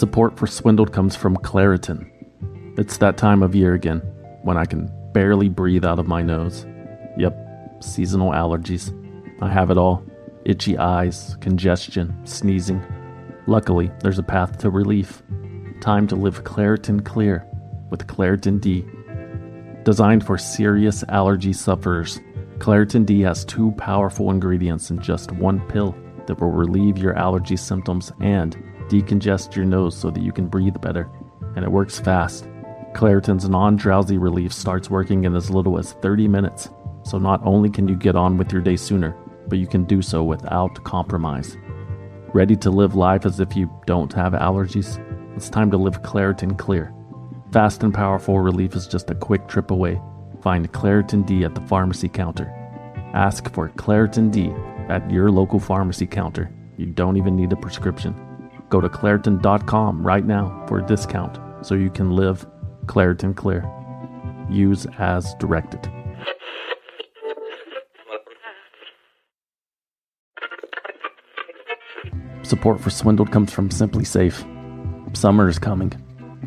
Support for Swindled comes from Claritin. It's that time of year again when I can barely breathe out of my nose. Yep, seasonal allergies. I have it all itchy eyes, congestion, sneezing. Luckily, there's a path to relief. Time to live Claritin Clear with Claritin D. Designed for serious allergy sufferers, Claritin D has two powerful ingredients in just one pill that will relieve your allergy symptoms and decongest your nose so that you can breathe better. And it works fast. Claritin's non drowsy relief starts working in as little as 30 minutes, so not only can you get on with your day sooner, but you can do so without compromise. Ready to live life as if you don't have allergies? It's time to live Claritin Clear. Fast and powerful relief is just a quick trip away. Find Claritin D at the pharmacy counter. Ask for Claritin D at your local pharmacy counter. You don't even need a prescription. Go to Claritin.com right now for a discount so you can live Claritin Clear. Use as directed. Support for Swindled comes from SimpliSafe. Summer is coming.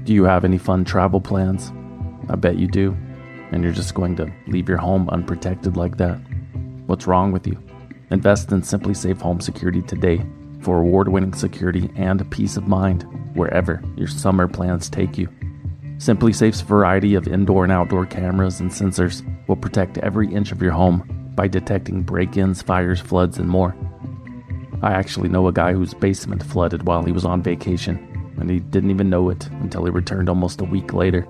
Do you have any fun travel plans? I bet you do. And you're just going to leave your home unprotected like that. What's wrong with you? Invest in SimpliSafe Home Security today for award winning security and peace of mind wherever your summer plans take you. SimpliSafe's variety of indoor and outdoor cameras and sensors will protect every inch of your home by detecting break ins, fires, floods, and more. I actually know a guy whose basement flooded while he was on vacation, and he didn't even know it until he returned almost a week later.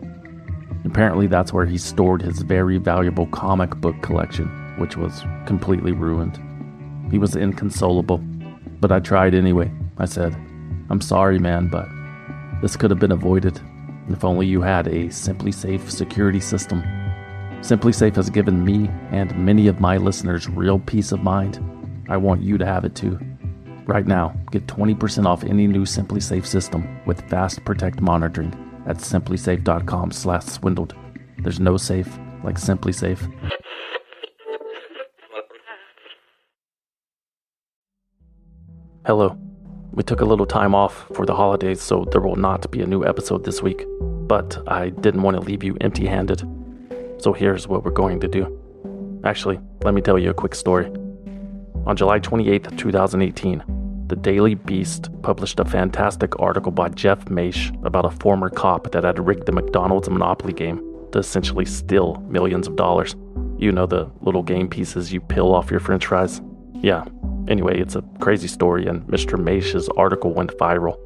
Apparently, that's where he stored his very valuable comic book collection, which was completely ruined. He was inconsolable, but I tried anyway. I said, I'm sorry, man, but this could have been avoided if only you had a SimpliSafe security system. SimpliSafe has given me and many of my listeners real peace of mind. I want you to have it too. Right now, get 20% off any new SimpliSafe system with Fast Protect monitoring at simplisafe.com/swindled. There's no safe like SimpliSafe. Hello. We took a little time off for the holidays, so there will not be a new episode this week. But I didn't want to leave you empty handed. So here's what we're going to do. Actually, let me tell you a quick story. On July 28, 2018, the Daily Beast published a fantastic article by Jeff Maysh about a former cop that had rigged the McDonald's Monopoly game to essentially steal millions of dollars. You know, the little game pieces you peel off your french fries? Yeah. Anyway, it's a crazy story, and Mr. Maysh's article went viral.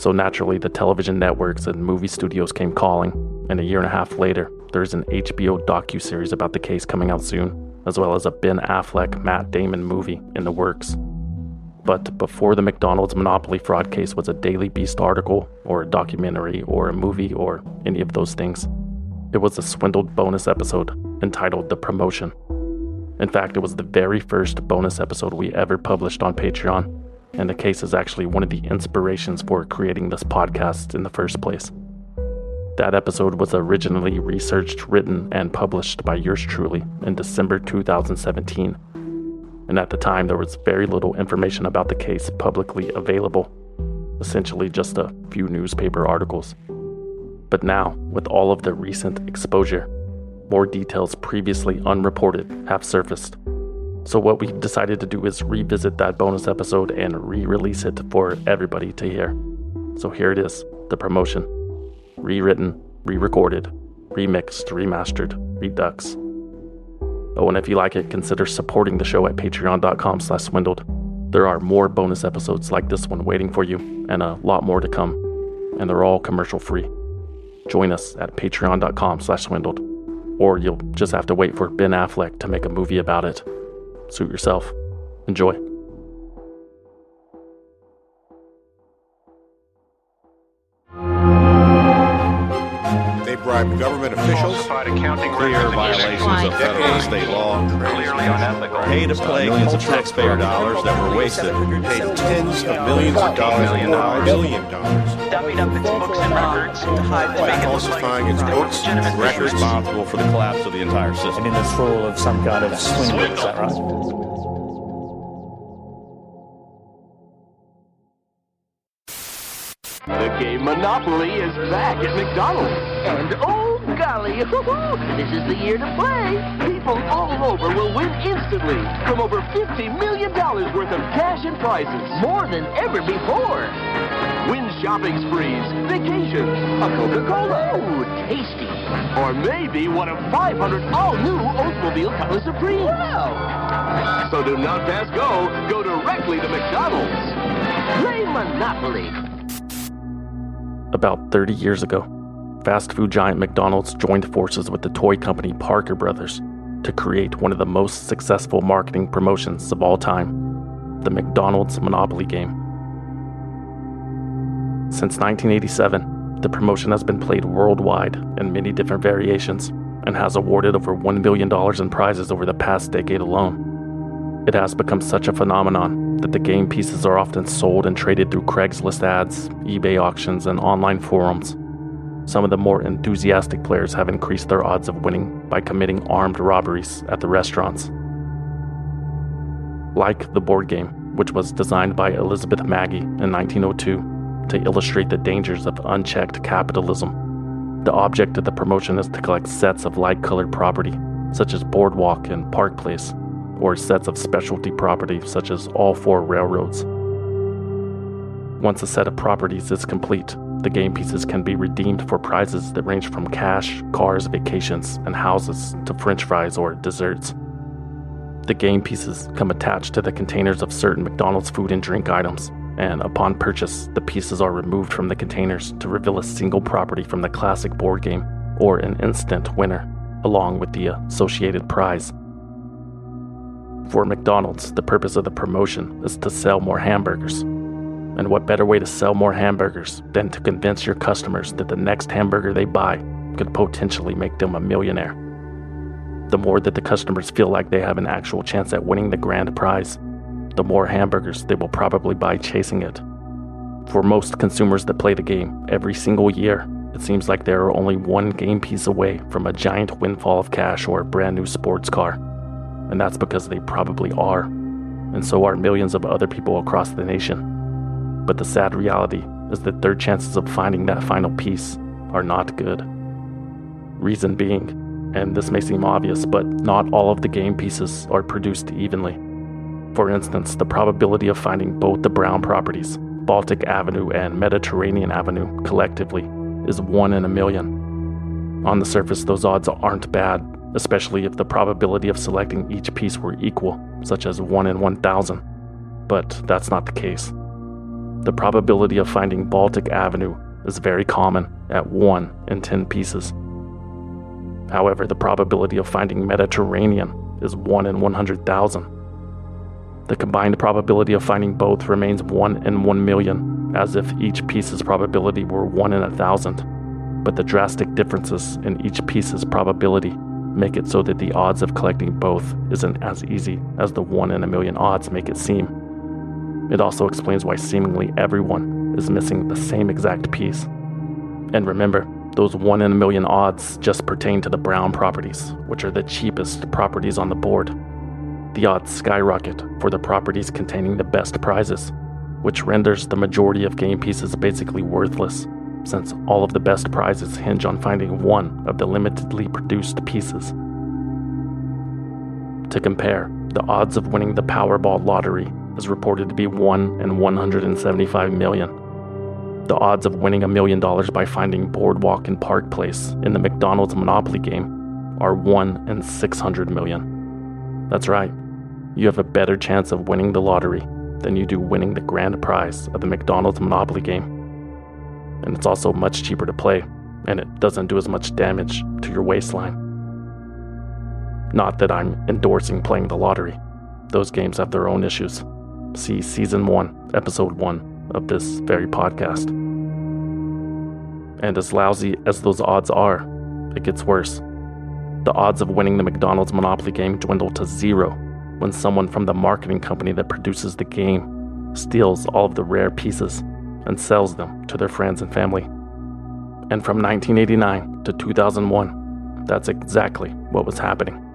So naturally, the television networks and movie studios came calling, and a year and a half later, there's an HBO docu-series about the case coming out soon, as well as a Ben Affleck, Matt Damon movie in the works. But before the McDonald's Monopoly fraud case was a Daily Beast article, or a documentary, or a movie, or any of those things, it was a swindled bonus episode entitled The Promotion. In fact, it was the very first bonus episode we ever published on Patreon, and the case is actually one of the inspirations for creating this podcast in the first place. That episode was originally researched, written, and published by yours truly in December 2017 and at the time there was very little information about the case publicly available, essentially just a few newspaper articles. But now, with all of the recent exposure, more details previously unreported have surfaced. So, what we've decided to do is revisit that bonus episode and re release it for everybody to hear. So, here it is the promotion rewritten, re recorded, remixed, remastered, redux. Oh, and if you like it, consider supporting the show at patreon.com slash swindled. There are more bonus episodes like this one waiting for you, and a lot more to come. And they're all commercial free. Join us at patreon.com slash swindled. Or you'll just have to wait for Ben Affleck to make a movie about it. Suit yourself. Enjoy. Bribe government officials, clear violations of federal and state law, pay to play millions of taxpayer dollars that were wasted, paid tens of millions of dollars, million dollars, million dollars, dummied up its books and records. to hide the by falsifying its books and records, responsible for the collapse of the entire system. And in this role of some kind of swindle, is that right? Monopoly is back at McDonald's. And oh golly, this is the year to play. People all over will win instantly from over $50 million worth of cash and prizes. More than ever before. Win shopping sprees, vacations, a Coca-Cola. Ooh, tasty. Or maybe one of 500 all-new Oldsmobile Cutlass Supreme. Wow. So do not pass go. Go directly to McDonald's. Play Monopoly. About 30 years ago, fast food giant McDonald's joined forces with the toy company Parker Brothers to create one of the most successful marketing promotions of all time the McDonald's Monopoly game. Since 1987, the promotion has been played worldwide in many different variations and has awarded over $1 billion in prizes over the past decade alone. It has become such a phenomenon that the game pieces are often sold and traded through Craigslist ads, eBay auctions, and online forums. Some of the more enthusiastic players have increased their odds of winning by committing armed robberies at the restaurants. Like the board game, which was designed by Elizabeth Magie in 1902 to illustrate the dangers of unchecked capitalism, the object of the promotion is to collect sets of light colored property, such as Boardwalk and Park Place, or sets of specialty property, such as all four railroads. Once a set of properties is complete, the game pieces can be redeemed for prizes that range from cash, cars, vacations, and houses to french fries or desserts. The game pieces come attached to the containers of certain McDonald's food and drink items, and upon purchase, the pieces are removed from the containers to reveal a single property from the classic board game or an instant winner, along with the associated prize. For McDonald's, the purpose of the promotion is to sell more hamburgers. And what better way to sell more hamburgers than to convince your customers that the next hamburger they buy could potentially make them a millionaire? The more that the customers feel like they have an actual chance at winning the grand prize, the more hamburgers they will probably buy chasing it. For most consumers that play the game every single year, it seems like they are only one game piece away from a giant windfall of cash or a brand new sports car. And that's because they probably are, and so are millions of other people across the nation. But the sad reality is that their chances of finding that final piece are not good. Reason being, and this may seem obvious, but not all of the game pieces are produced evenly. For instance, the probability of finding both the Brown properties, Baltic Avenue and Mediterranean Avenue, collectively is 1 in a million. On the surface, those odds aren't bad, especially if the probability of selecting each piece were equal, such as 1 in 1,000. But that's not the case. The probability of finding Baltic Avenue is very common at 1 in 10 pieces. However, the probability of finding Mediterranean is 1 in 100,000. The combined probability of finding both remains 1 in 1 million, as if each piece's probability were 1 in a thousand. But the drastic differences in each piece's probability make it so that the odds of collecting both isn't as easy as the 1 in a million odds make it seem. It also explains why seemingly everyone is missing the same exact piece. And remember, those 1 in a million odds just pertain to the brown properties, which are the cheapest properties on the board. The odds skyrocket for the properties containing the best prizes, which renders the majority of game pieces basically worthless, since all of the best prizes hinge on finding one of the limitedly produced pieces. To compare, the odds of winning the Powerball lottery is reported to be 1 in 175 million. The odds of winning a million dollars by finding Boardwalk and Park Place in the McDonald's Monopoly game are 1 in 600 million. That's right, you have a better chance of winning the lottery than you do winning the grand prize of the McDonald's Monopoly game. And it's also much cheaper to play, and it doesn't do as much damage to your waistline. Not that I'm endorsing playing the lottery, those games have their own issues. See Season 1, Episode 1 of this very podcast. And as lousy as those odds are, it gets worse. The odds of winning the McDonald's Monopoly game dwindle to zero when someone from the marketing company that produces the game steals all of the rare pieces and sells them to their friends and family. And from 1989 to 2001, that's exactly what was happening.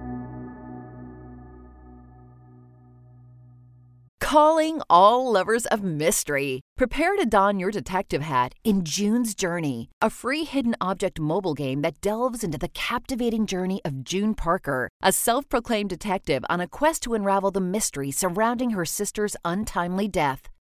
Calling all lovers of mystery. Prepare to don your detective hat in June's Journey, a free hidden object mobile game that delves into the captivating journey of June Parker, a self proclaimed detective on a quest to unravel the mystery surrounding her sister's untimely death.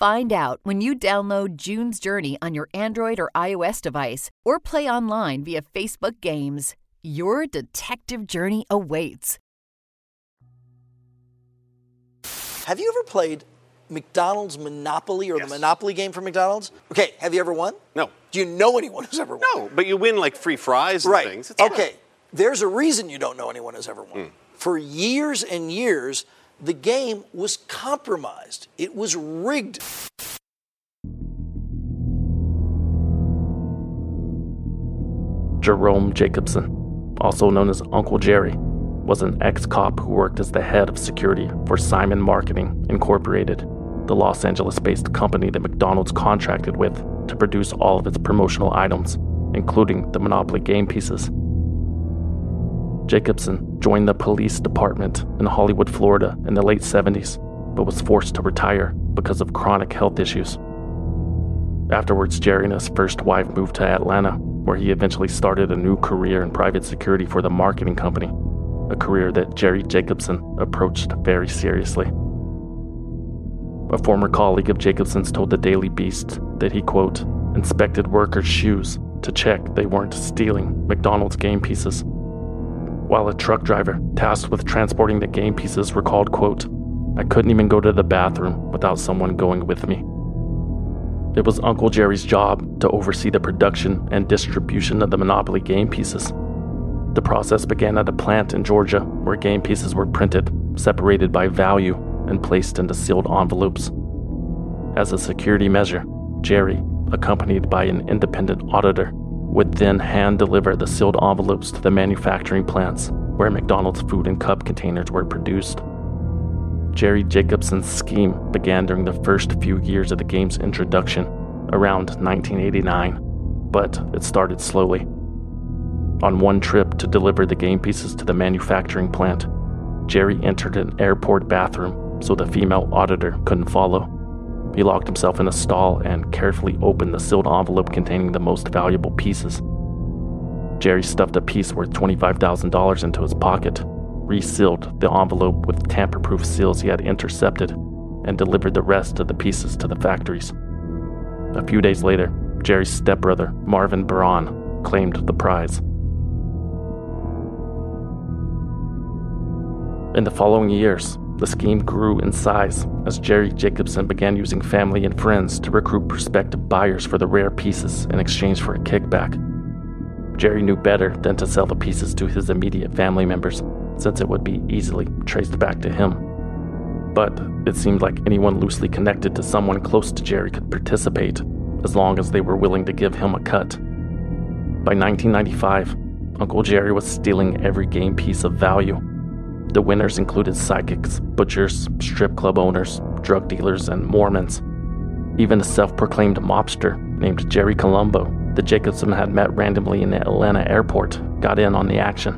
Find out when you download June's Journey on your Android or iOS device or play online via Facebook Games. Your detective journey awaits. Have you ever played McDonald's Monopoly or Yes. the Monopoly game for McDonald's? Okay, have you ever won? No. Do you know anyone who's ever won? No, but you win like free fries and Right. things. It's fun. okay. There's a reason you don't know anyone who's ever won. Hmm. For years and years, the game was compromised. It was rigged. Jerome Jacobson, also known as Uncle Jerry, was an ex cop who worked as the head of security for Simon Marketing Incorporated, the Los Angeles based company that McDonald's contracted with to produce all of its promotional items, including the Monopoly game pieces. Jacobson joined the police department in Hollywood, Florida in the late 70s, but was forced to retire because of chronic health issues. Afterwards, Jerry and his first wife moved to Atlanta, where he eventually started a new career in private security for the marketing company, a career that Jerry Jacobson approached very seriously. A former colleague of Jacobson's told the Daily Beast that he, quote, inspected workers' shoes to check they weren't stealing McDonald's game pieces. While a truck driver tasked with transporting the game pieces recalled, quote, I couldn't even go to the bathroom without someone going with me. It was Uncle Jerry's job to oversee the production and distribution of the Monopoly game pieces. The process began at a plant in Georgia where game pieces were printed, separated by value, and placed into sealed envelopes. As a security measure, Jerry, accompanied by an independent auditor, would then hand deliver the sealed envelopes to the manufacturing plants where McDonald's food and cup containers were produced. Jerry Jacobson's scheme began during the first few years of the game's introduction, around 1989, but it started slowly. On one trip to deliver the game pieces to the manufacturing plant, Jerry entered an airport bathroom so the female auditor couldn't follow. He locked himself in a stall and carefully opened the sealed envelope containing the most valuable pieces. Jerry stuffed a piece worth $25,000 into his pocket, resealed the envelope with tamper proof seals he had intercepted, and delivered the rest of the pieces to the factories. A few days later, Jerry's stepbrother, Marvin Braun, claimed the prize. In the following years, the scheme grew in size as Jerry Jacobson began using family and friends to recruit prospective buyers for the rare pieces in exchange for a kickback. Jerry knew better than to sell the pieces to his immediate family members, since it would be easily traced back to him. But it seemed like anyone loosely connected to someone close to Jerry could participate, as long as they were willing to give him a cut. By 1995, Uncle Jerry was stealing every game piece of value. The winners included psychics, butchers, strip club owners, drug dealers, and Mormons. Even a self proclaimed mobster named Jerry Colombo, that Jacobson had met randomly in the Atlanta airport, got in on the action.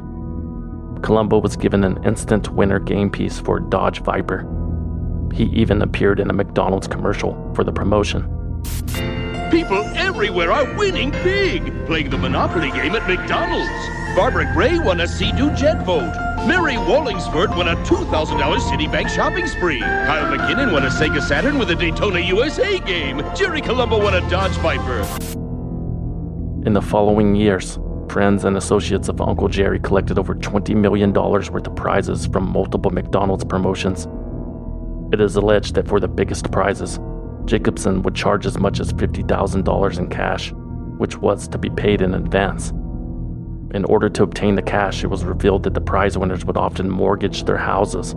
Colombo was given an instant winner game piece for Dodge Viper. He even appeared in a McDonald's commercial for the promotion. People everywhere are winning big, playing the Monopoly game at McDonald's. Barbara Gray won a Sea-Doo jet vote. Mary Wallingsford won a $2,000 Citibank shopping spree. Kyle McKinnon won a Sega Saturn with a Daytona USA game. Jerry Colombo won a Dodge Viper. In the following years, friends and associates of Uncle Jerry collected over $20 million worth of prizes from multiple McDonald's promotions. It is alleged that for the biggest prizes, Jacobson would charge as much as $50,000 in cash, which was to be paid in advance. In order to obtain the cash, it was revealed that the prize winners would often mortgage their houses.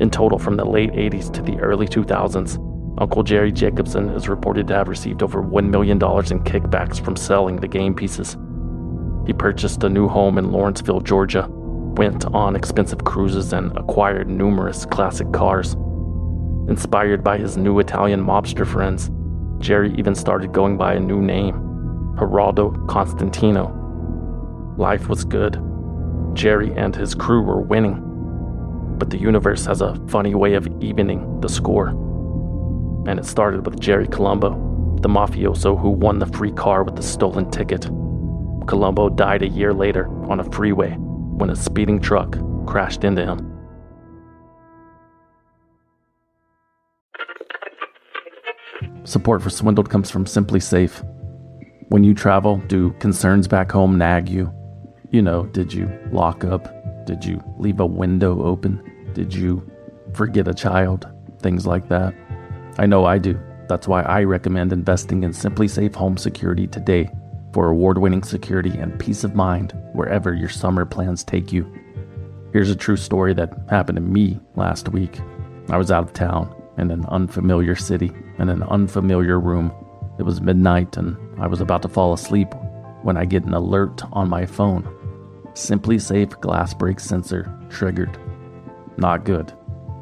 In total, from the late 80s to the early 2000s, Uncle Jerry Jacobson is reported to have received over $1 million in kickbacks from selling the game pieces. He purchased a new home in Lawrenceville, Georgia, went on expensive cruises, and acquired numerous classic cars. Inspired by his new Italian mobster friends, Jerry even started going by a new name, Geraldo Constantino. Life was good. Jerry and his crew were winning. But the universe has a funny way of evening the score. And it started with Jerry Colombo, the mafioso who won the free car with the stolen ticket. Colombo died a year later on a freeway when a speeding truck crashed into him. Support for Swindled comes from SimpliSafe. When you travel, do concerns back home nag you? You know, did you lock up? Did you leave a window open? Did you forget a child? Things like that. I know I do. That's why I recommend investing in SimpliSafe Home Security today for award winning security and peace of mind wherever your summer plans take you. Here's a true story that happened to me last week. I was out of town in an unfamiliar city in an unfamiliar room. It was midnight and I was about to fall asleep when I get an alert on my phone. SimpliSafe glass break sensor triggered. Not good.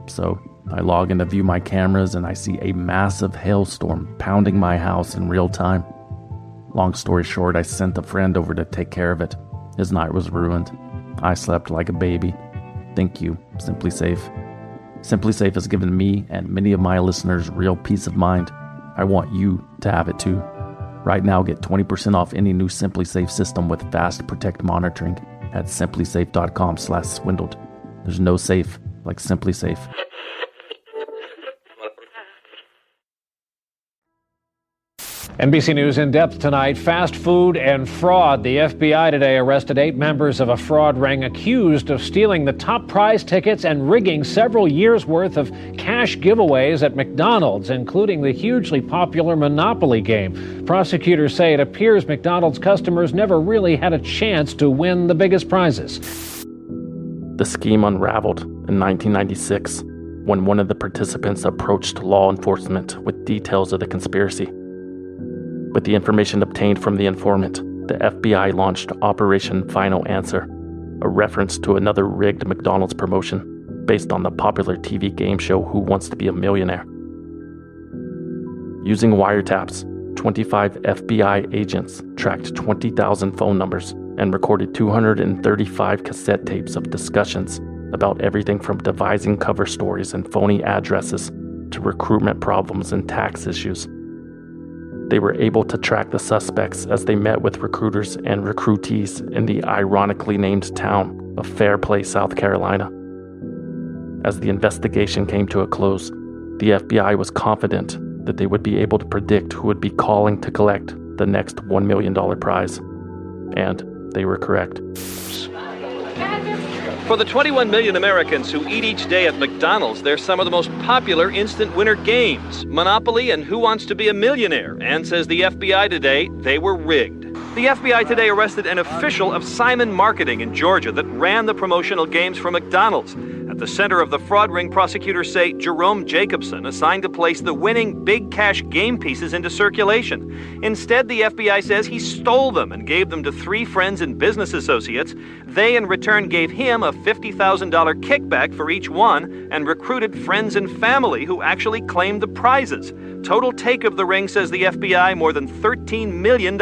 So I log in to view my cameras and I see a massive hailstorm pounding my house in real time. Long story short, I sent a friend over to take care of it. His night was ruined. I slept like a baby. Thank you, SimpliSafe. Simply Safe has given me and many of my listeners real peace of mind. I want you to have it too. Right now, get 20% off any new SimpliSafe system with Fast Protect monitoring at simplisafe.com/swindled. There's no safe like SimpliSafe. NBC News in depth tonight. Fast food and fraud. The FBI today arrested eight members of a fraud ring accused of stealing the top prize tickets and rigging several years' worth of cash giveaways at McDonald's, including the hugely popular Monopoly game. Prosecutors say it appears McDonald's customers never really had a chance to win the biggest prizes. The scheme unraveled in 1996 when one of the participants approached law enforcement with details of the conspiracy. With the information obtained from the informant, the FBI launched Operation Final Answer, a reference to another rigged McDonald's promotion based on the popular TV game show Who Wants to Be a Millionaire. Using wiretaps, 25 FBI agents tracked 20,000 phone numbers and recorded 235 cassette tapes of discussions about everything from devising cover stories and phony addresses to recruitment problems and tax issues they were able to track the suspects as they met with recruiters and recruitees in the ironically named town of Fairplay, South Carolina. As the investigation came to a close, the FBI was confident that they would be able to predict who would be calling to collect the next $1 million prize. And they were correct. For the 21 million Americans who eat each day at McDonald's, they're some of the most popular instant winner games Monopoly and Who Wants to Be a Millionaire. And says the FBI today, they were rigged. The FBI today arrested an official of Simon Marketing in Georgia that ran the promotional games for McDonald's. At the center of the fraud ring, prosecutors say Jerome Jacobson assigned to place the winning big cash game pieces into circulation. Instead, the FBI says he stole them and gave them to three friends and business associates. They, in return, gave him a $50,000 kickback for each one and recruited friends and family who actually claimed the prizes. Total take of the ring, says the FBI, more than $13 million.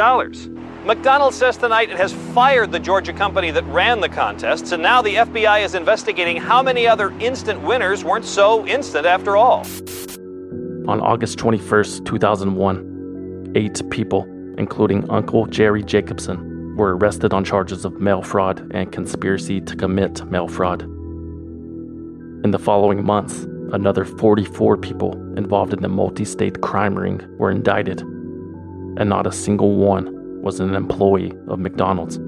McDonald's says tonight it has fired the Georgia company that ran the contests, and now the FBI is investigating how many other instant winners weren't so instant after all. On August 21st, 2001, eight people, including Uncle Jerry Jacobson, were arrested on charges of mail fraud and conspiracy to commit mail fraud. In the following months, another 44 people involved in the multi state crime ring were indicted, and not a single one was an employee of McDonald's.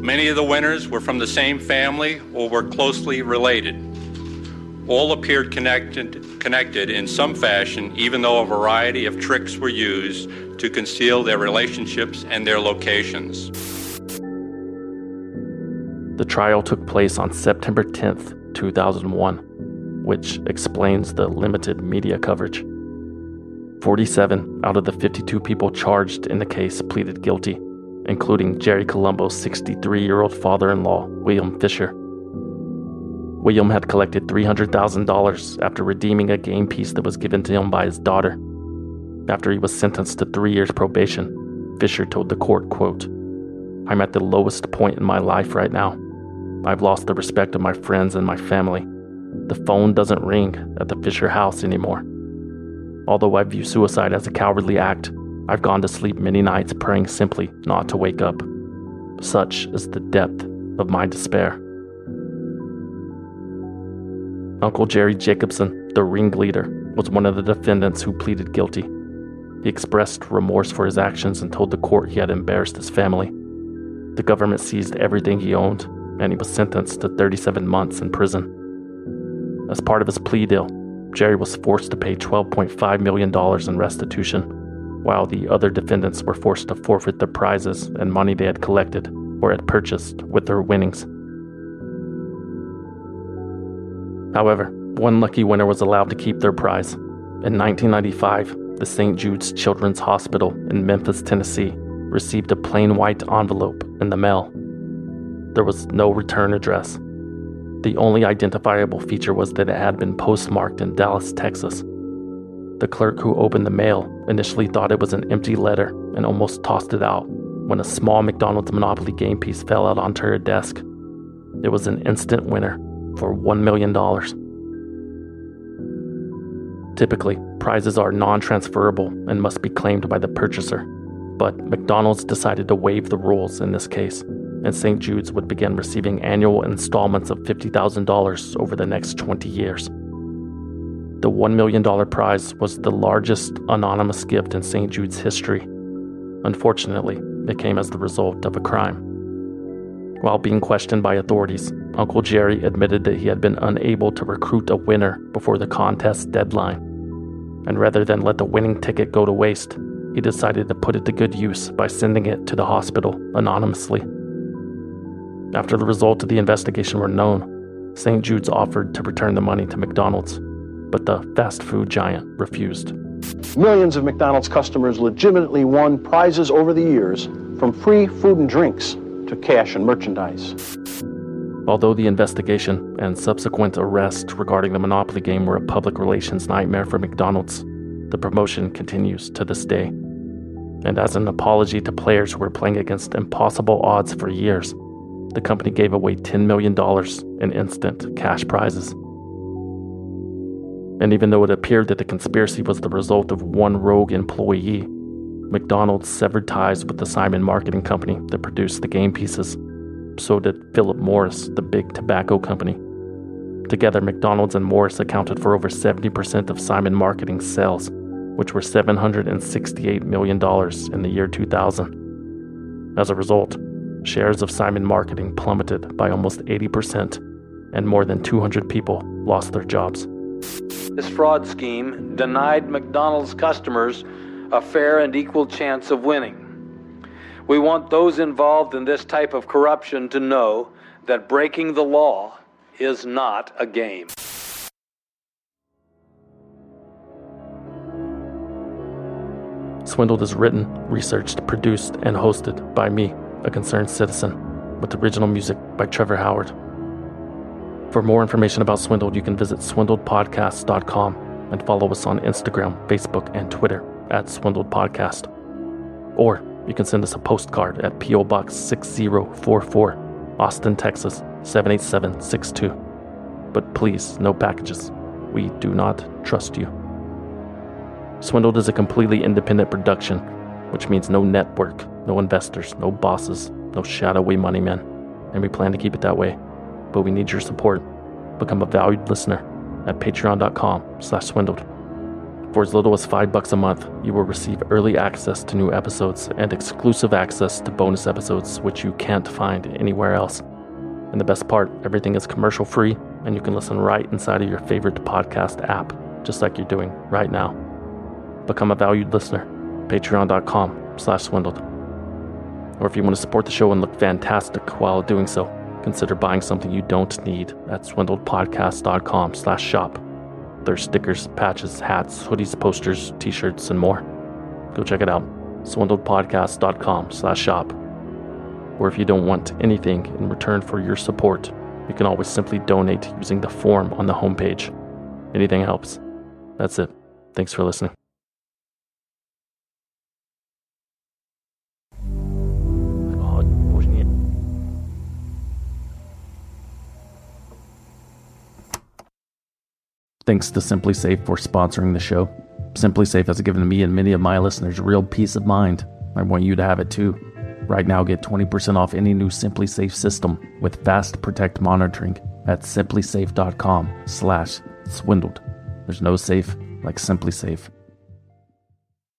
Many of the winners were from the same family or were closely related. All appeared connected, connected in some fashion, even though a variety of tricks were used to conceal their relationships and their locations. The trial took place on September 10th, 2001, which explains the limited media coverage. 47 out of the 52 people charged in the case pleaded guilty, including Jerry Colombo's 63 year old father in law, William Fisher. William had collected $300,000 after redeeming a game piece that was given to him by his daughter. After he was sentenced to three years probation, Fisher told the court, quote, I'm at the lowest point in my life right now. I've lost the respect of my friends and my family. The phone doesn't ring at the Fisher house anymore. Although I view suicide as a cowardly act, I've gone to sleep many nights praying simply not to wake up. Such is the depth of my despair. Uncle Jerry Jacobson, the ringleader, was one of the defendants who pleaded guilty. He expressed remorse for his actions and told the court he had embarrassed his family. The government seized everything he owned, and he was sentenced to 37 months in prison. As part of his plea deal, Jerry was forced to pay $12.5 million in restitution, while the other defendants were forced to forfeit their prizes and money they had collected or had purchased with their winnings. However, one lucky winner was allowed to keep their prize. In 1995, the St. Jude's Children's Hospital in Memphis, Tennessee, received a plain white envelope in the mail. There was no return address. The only identifiable feature was that it had been postmarked in Dallas, Texas. The clerk who opened the mail initially thought it was an empty letter and almost tossed it out when a small McDonald's Monopoly game piece fell out onto her desk. It was an instant winner for $1 million. Typically, prizes are non transferable and must be claimed by the purchaser, but McDonald's decided to waive the rules in this case and St. Jude's would begin receiving annual installments of $50,000 over the next 20 years. The $1 million prize was the largest anonymous gift in St. Jude's history. Unfortunately, it came as the result of a crime. While being questioned by authorities, Uncle Jerry admitted that he had been unable to recruit a winner before the contest deadline. And rather than let the winning ticket go to waste, he decided to put it to good use by sending it to the hospital anonymously. After the results of the investigation were known, St. Jude's offered to return the money to McDonald's, but the fast food giant refused. Millions of McDonald's customers legitimately won prizes over the years, from free food and drinks to cash and merchandise. Although the investigation and subsequent arrest regarding the Monopoly game were a public relations nightmare for McDonald's, the promotion continues to this day. And as an apology to players who were playing against impossible odds for years, the company gave away $10 million in instant cash prizes. And even though it appeared that the conspiracy was the result of one rogue employee, McDonald's severed ties with the Simon Marketing Company that produced the game pieces. So did Philip Morris, the big tobacco company. Together, McDonald's and Morris accounted for over 70% of Simon Marketing's sales, which were $768 million in the year 2000. As a result, shares of Simon Marketing plummeted by almost 80%, and more than 200 people lost their jobs. This fraud scheme denied McDonald's customers a fair and equal chance of winning. We want those involved in this type of corruption to know that breaking the law is not a game. Swindled is written, researched, produced, and hosted by me, a Concerned Citizen, with original music by Trevor Howard. For more information about Swindled, you can visit swindledpodcast.com and follow us on Instagram, Facebook, and Twitter at Swindled Podcast. Or you can send us a postcard at P.O. Box 6044, Austin, Texas 78762. But please, no packages. We do not trust you. Swindled is a completely independent production which means no network, no investors, no bosses, no shadowy money men. And we plan to keep it that way. But we need your support. Become a valued listener at patreon.com slash swindled. For as little as five bucks a month, you will receive early access to new episodes and exclusive access to bonus episodes which you can't find anywhere else. And the best part, everything is commercial free and you can listen right inside of your favorite podcast app, just like you're doing right now. Become a valued listener patreon.com slash swindled. Or if you want to support the show and look fantastic while doing so, consider buying something you don't need at swindledpodcast.com slash shop. There's stickers, patches, hats, hoodies, posters, t-shirts, and more. Go check it out. swindledpodcast.com slash shop. Or if you don't want anything in return for your support, you can always simply donate using the form on the homepage. Anything helps. That's it. Thanks for listening. Thanks to SimpliSafe for sponsoring the show. SimpliSafe has given me and many of my listeners real peace of mind. I want you to have it too. Right now, get 20% off any new SimpliSafe system with Fast Protect monitoring at simplisafe.com slash swindled. There's no safe like SimpliSafe.